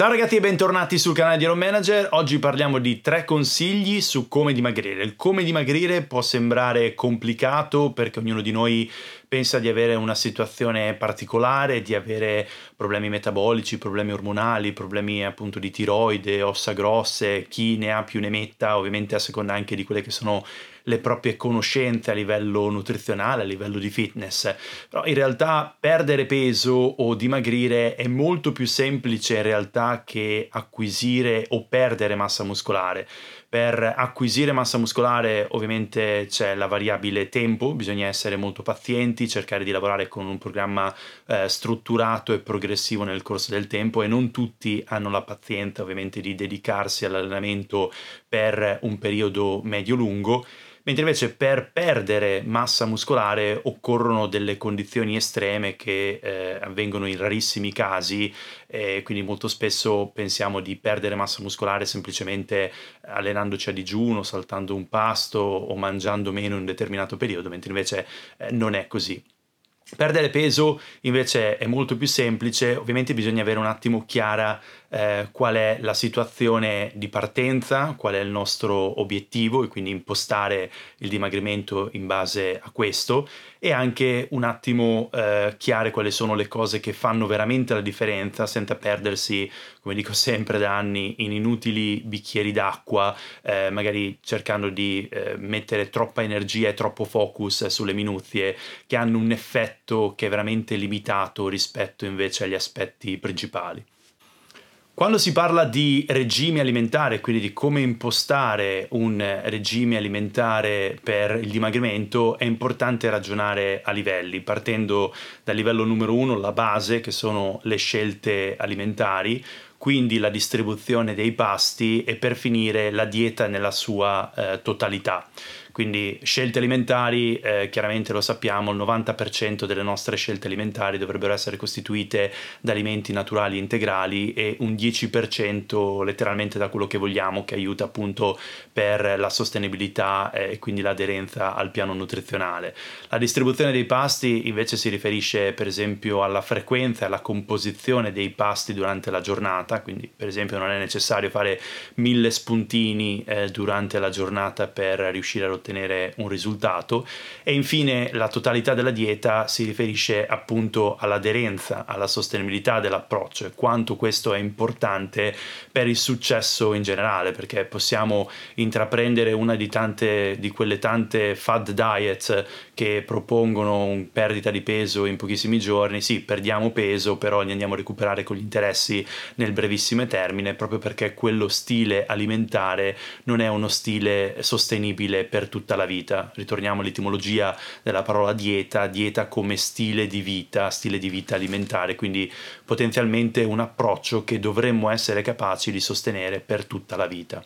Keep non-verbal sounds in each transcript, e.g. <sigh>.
Ciao ragazzi e bentornati sul canale di Iron Manager. Oggi parliamo di tre consigli su come dimagrire. Il come dimagrire può sembrare complicato perché ognuno di noi pensa di avere una situazione particolare, di avere problemi metabolici, problemi ormonali, problemi appunto di tiroide, ossa grosse, chi ne ha più ne metta, ovviamente a seconda anche di quelle che sono le proprie conoscenze a livello nutrizionale, a livello di fitness. Però in realtà perdere peso o dimagrire è molto più semplice in realtà che acquisire o perdere massa muscolare. Per acquisire massa muscolare ovviamente c'è la variabile tempo, bisogna essere molto pazienti, cercare di lavorare con un programma eh, strutturato e progressivo nel corso del tempo e non tutti hanno la pazienza ovviamente di dedicarsi all'allenamento per un periodo medio-lungo mentre invece per perdere massa muscolare occorrono delle condizioni estreme che eh, avvengono in rarissimi casi e quindi molto spesso pensiamo di perdere massa muscolare semplicemente allenandoci a digiuno, saltando un pasto o mangiando meno in un determinato periodo, mentre invece eh, non è così. Perdere peso invece è molto più semplice, ovviamente bisogna avere un attimo chiara eh, qual è la situazione di partenza, qual è il nostro obiettivo e quindi impostare il dimagrimento in base a questo e anche un attimo eh, chiare quali sono le cose che fanno veramente la differenza senza perdersi, come dico sempre da anni, in inutili bicchieri d'acqua, eh, magari cercando di eh, mettere troppa energia e troppo focus sulle minuzie che hanno un effetto che è veramente limitato rispetto invece agli aspetti principali. Quando si parla di regime alimentare, quindi di come impostare un regime alimentare per il dimagrimento, è importante ragionare a livelli, partendo dal livello numero uno, la base, che sono le scelte alimentari, quindi la distribuzione dei pasti e per finire la dieta nella sua eh, totalità. Quindi scelte alimentari, eh, chiaramente lo sappiamo, il 90% delle nostre scelte alimentari dovrebbero essere costituite da alimenti naturali integrali e un 10% letteralmente da quello che vogliamo, che aiuta appunto per la sostenibilità eh, e quindi l'aderenza al piano nutrizionale. La distribuzione dei pasti invece si riferisce per esempio alla frequenza e alla composizione dei pasti durante la giornata, quindi per esempio non è necessario fare mille spuntini eh, durante la giornata per riuscire a ottenere un risultato. E infine la totalità della dieta si riferisce appunto all'aderenza, alla sostenibilità dell'approccio e quanto questo è importante per il successo in generale perché possiamo intraprendere una di tante di quelle tante fad diets che propongono un perdita di peso in pochissimi giorni, sì, perdiamo peso, però li andiamo a recuperare con gli interessi nel brevissimo termine, proprio perché quello stile alimentare non è uno stile sostenibile per tutta la vita. Ritorniamo all'etimologia della parola dieta, dieta come stile di vita, stile di vita alimentare, quindi potenzialmente un approccio che dovremmo essere capaci di sostenere per tutta la vita.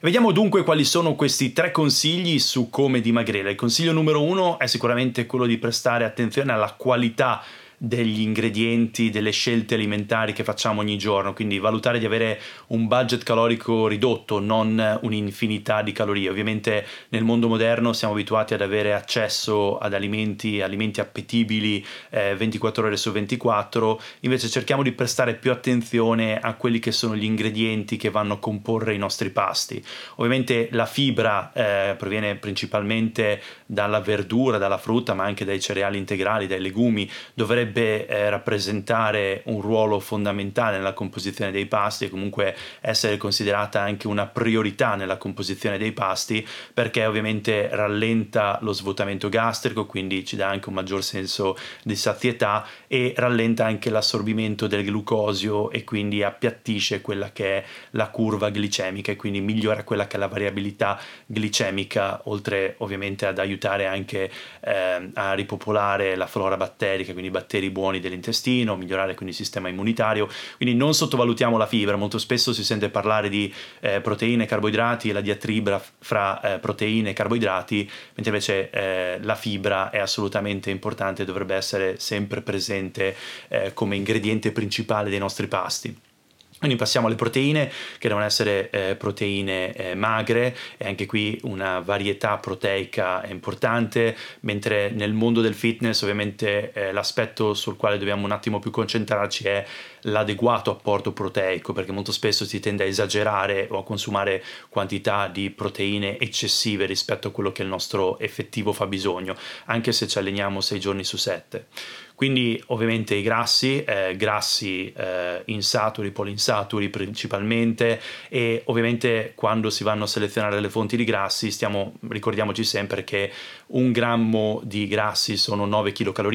Vediamo dunque quali sono questi tre consigli su come dimagrire. Il consiglio numero uno è sicuramente quello di prestare attenzione alla qualità degli ingredienti, delle scelte alimentari che facciamo ogni giorno, quindi valutare di avere un budget calorico ridotto, non un'infinità di calorie. Ovviamente nel mondo moderno siamo abituati ad avere accesso ad alimenti, alimenti appetibili eh, 24 ore su 24, invece cerchiamo di prestare più attenzione a quelli che sono gli ingredienti che vanno a comporre i nostri pasti. Ovviamente la fibra eh, proviene principalmente dalla verdura, dalla frutta, ma anche dai cereali integrali, dai legumi, dovrebbe dovrebbe eh, rappresentare un ruolo fondamentale nella composizione dei pasti e comunque essere considerata anche una priorità nella composizione dei pasti perché ovviamente rallenta lo svuotamento gastrico, quindi ci dà anche un maggior senso di sazietà e rallenta anche l'assorbimento del glucosio e quindi appiattisce quella che è la curva glicemica e quindi migliora quella che è la variabilità glicemica oltre ovviamente ad aiutare anche eh, a ripopolare la flora batterica, quindi batteri batteri buoni dell'intestino, migliorare quindi il sistema immunitario, quindi non sottovalutiamo la fibra, molto spesso si sente parlare di eh, proteine e carboidrati e la diatribra fra eh, proteine e carboidrati, mentre invece eh, la fibra è assolutamente importante e dovrebbe essere sempre presente eh, come ingrediente principale dei nostri pasti. Quindi passiamo alle proteine, che devono essere eh, proteine eh, magre e anche qui una varietà proteica importante, mentre nel mondo del fitness ovviamente eh, l'aspetto sul quale dobbiamo un attimo più concentrarci è l'adeguato apporto proteico, perché molto spesso si tende a esagerare o a consumare quantità di proteine eccessive rispetto a quello che il nostro effettivo fabbisogno, anche se ci alleniamo 6 giorni su 7. Quindi ovviamente i grassi, eh, grassi eh, insaturi, polinsaturi principalmente e ovviamente quando si vanno a selezionare le fonti di grassi stiamo, ricordiamoci sempre che un grammo di grassi sono 9 kcal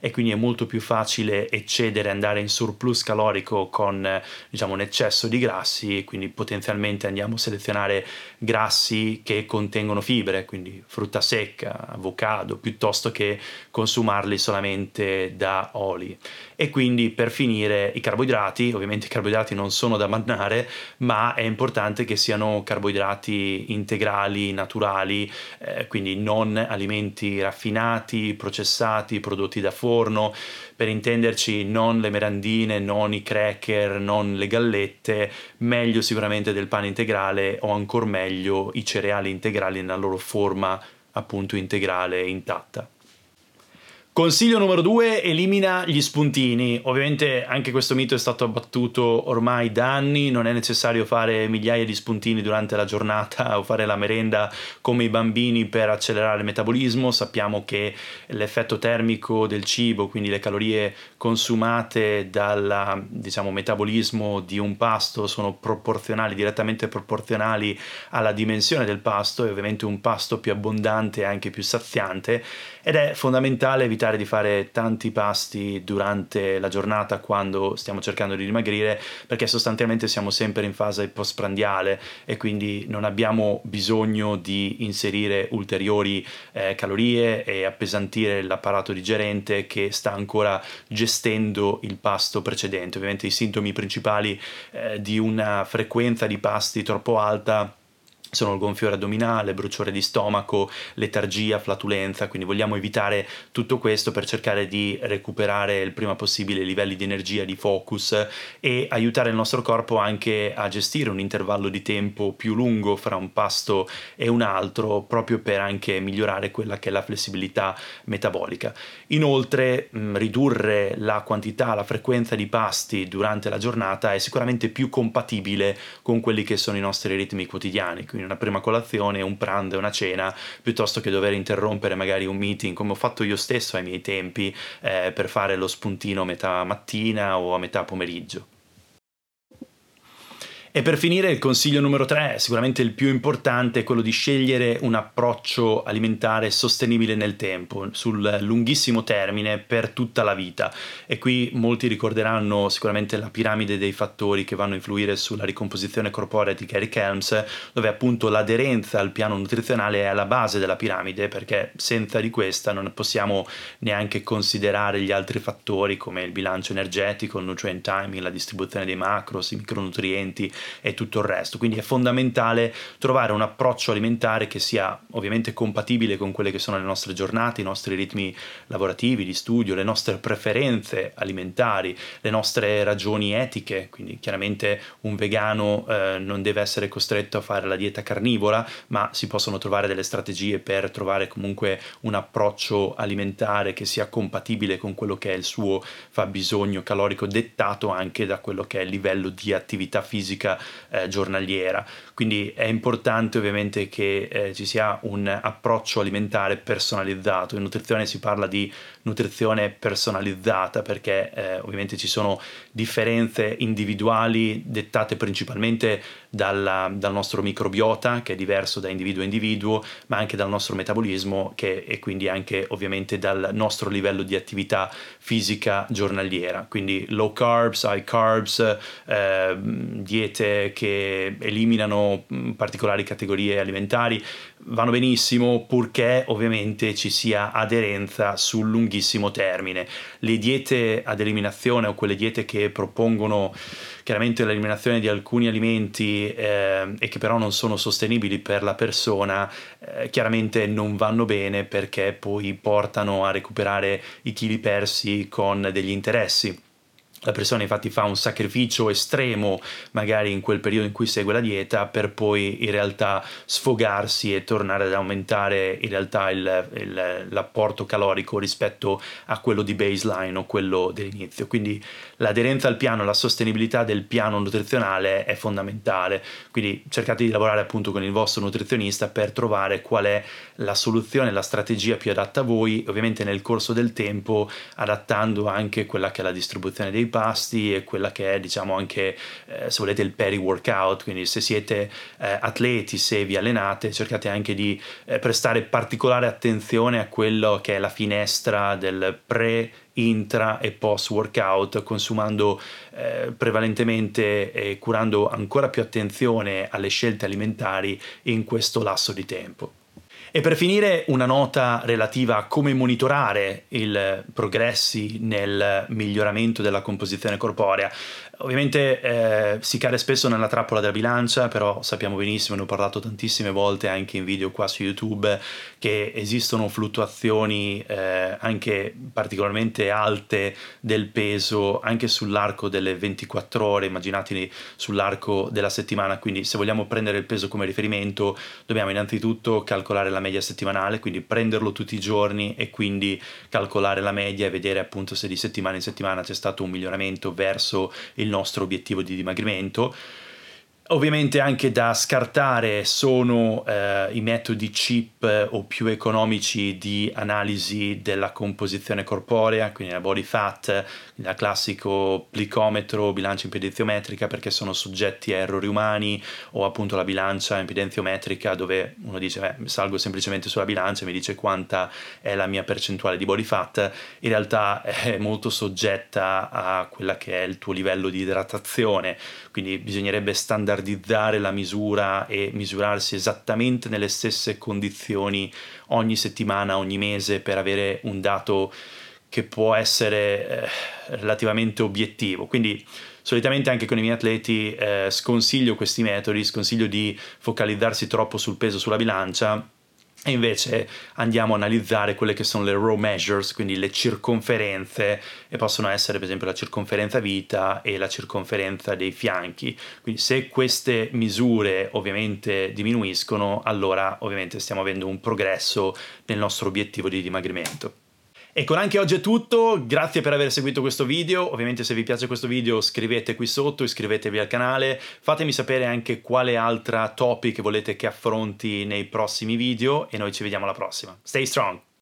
e quindi è molto più facile eccedere, andare in surplus calorico con diciamo un eccesso di grassi e quindi potenzialmente andiamo a selezionare grassi che contengono fibre, quindi frutta secca, avocado, piuttosto che consumarli solamente da oli. E quindi per finire i carboidrati, ovviamente i carboidrati non sono da mannare, ma è importante che siano carboidrati integrali, naturali, eh, quindi non alimenti raffinati, processati, prodotti da forno, per intenderci non le merendine, non i cracker, non le gallette, meglio sicuramente del pane integrale o ancora meglio i cereali integrali nella loro forma appunto integrale intatta. Consiglio numero due, elimina gli spuntini. Ovviamente anche questo mito è stato abbattuto ormai da anni, non è necessario fare migliaia di spuntini durante la giornata <laughs> o fare la merenda come i bambini per accelerare il metabolismo. Sappiamo che l'effetto termico del cibo, quindi le calorie consumate dal diciamo, metabolismo di un pasto sono proporzionali, direttamente proporzionali alla dimensione del pasto e ovviamente un pasto più abbondante è anche più saziante ed è fondamentale evitare di fare tanti pasti durante la giornata quando stiamo cercando di dimagrire perché sostanzialmente siamo sempre in fase postprandiale e quindi non abbiamo bisogno di inserire ulteriori eh, calorie e appesantire l'apparato digerente che sta ancora gestendo il pasto precedente. Ovviamente i sintomi principali eh, di una frequenza di pasti troppo alta sono il gonfiore addominale, bruciore di stomaco, letargia, flatulenza, quindi vogliamo evitare tutto questo per cercare di recuperare il prima possibile i livelli di energia, di focus e aiutare il nostro corpo anche a gestire un intervallo di tempo più lungo fra un pasto e un altro, proprio per anche migliorare quella che è la flessibilità metabolica. Inoltre, ridurre la quantità, la frequenza di pasti durante la giornata è sicuramente più compatibile con quelli che sono i nostri ritmi quotidiani quindi una prima colazione, un pranzo e una cena, piuttosto che dover interrompere magari un meeting come ho fatto io stesso ai miei tempi eh, per fare lo spuntino a metà mattina o a metà pomeriggio. E per finire il consiglio numero 3, sicuramente il più importante, è quello di scegliere un approccio alimentare sostenibile nel tempo, sul lunghissimo termine, per tutta la vita. E qui molti ricorderanno sicuramente la piramide dei fattori che vanno a influire sulla ricomposizione corporea di Gary Helms, dove appunto l'aderenza al piano nutrizionale è alla base della piramide, perché senza di questa non possiamo neanche considerare gli altri fattori come il bilancio energetico, il nutrient timing, la distribuzione dei macros, i micronutrienti, e tutto il resto. Quindi è fondamentale trovare un approccio alimentare che sia ovviamente compatibile con quelle che sono le nostre giornate, i nostri ritmi lavorativi, di studio, le nostre preferenze alimentari, le nostre ragioni etiche. Quindi chiaramente un vegano eh, non deve essere costretto a fare la dieta carnivora, ma si possono trovare delle strategie per trovare comunque un approccio alimentare che sia compatibile con quello che è il suo fabbisogno calorico dettato anche da quello che è il livello di attività fisica eh, giornaliera. Quindi è importante ovviamente che eh, ci sia un approccio alimentare personalizzato. In nutrizione si parla di nutrizione personalizzata perché eh, ovviamente ci sono differenze individuali dettate principalmente dalla, dal nostro microbiota che è diverso da individuo a individuo, ma anche dal nostro metabolismo che, e quindi anche ovviamente dal nostro livello di attività fisica giornaliera. Quindi low carbs, high carbs, eh, diete che eliminano particolari categorie alimentari vanno benissimo purché ovviamente ci sia aderenza sul lunghissimo termine. Le diete ad eliminazione o quelle diete che propongono chiaramente l'eliminazione di alcuni alimenti eh, e che però non sono sostenibili per la persona, eh, chiaramente non vanno bene perché poi portano a recuperare i chili persi con degli interessi la persona infatti fa un sacrificio estremo magari in quel periodo in cui segue la dieta per poi in realtà sfogarsi e tornare ad aumentare in realtà il, il, l'apporto calorico rispetto a quello di baseline o quello dell'inizio. Quindi l'aderenza al piano, la sostenibilità del piano nutrizionale è fondamentale. Quindi cercate di lavorare appunto con il vostro nutrizionista per trovare qual è la soluzione, la strategia più adatta a voi, ovviamente nel corso del tempo adattando anche quella che è la distribuzione dei pasti e quella che è diciamo anche eh, se volete il peri-workout, quindi se siete eh, atleti, se vi allenate, cercate anche di eh, prestare particolare attenzione a quello che è la finestra del pre intra e post workout consumando eh, prevalentemente e curando ancora più attenzione alle scelte alimentari in questo lasso di tempo. E per finire una nota relativa a come monitorare i progressi nel miglioramento della composizione corporea. Ovviamente eh, si cade spesso nella trappola della bilancia, però sappiamo benissimo, ne ho parlato tantissime volte anche in video qua su YouTube, che esistono fluttuazioni eh, anche particolarmente alte del peso anche sull'arco delle 24 ore, immaginateli sull'arco della settimana, quindi se vogliamo prendere il peso come riferimento dobbiamo innanzitutto calcolare la media settimanale, quindi prenderlo tutti i giorni e quindi calcolare la media e vedere appunto se di settimana in settimana c'è stato un miglioramento verso il nostro obiettivo di dimagrimento. Ovviamente anche da scartare sono eh, i metodi cheap eh, o più economici di analisi della composizione corporea, quindi la body fat, il classico plicometro, bilancia impedenziometrica perché sono soggetti a errori umani o appunto la bilancia impedenziometrica dove uno dice beh, salgo semplicemente sulla bilancia e mi dice quanta è la mia percentuale di body fat, in realtà è molto soggetta a quella che è il tuo livello di idratazione, quindi bisognerebbe standardizzare standardizzare la misura e misurarsi esattamente nelle stesse condizioni ogni settimana, ogni mese per avere un dato che può essere eh, relativamente obiettivo. Quindi solitamente anche con i miei atleti eh, sconsiglio questi metodi, sconsiglio di focalizzarsi troppo sul peso sulla bilancia e invece andiamo a analizzare quelle che sono le raw measures, quindi le circonferenze, e possono essere per esempio la circonferenza vita e la circonferenza dei fianchi. Quindi se queste misure ovviamente diminuiscono, allora ovviamente stiamo avendo un progresso nel nostro obiettivo di dimagrimento. E con anche oggi è tutto, grazie per aver seguito questo video, ovviamente se vi piace questo video scrivete qui sotto, iscrivetevi al canale, fatemi sapere anche quale altra topic volete che affronti nei prossimi video e noi ci vediamo alla prossima. Stay strong!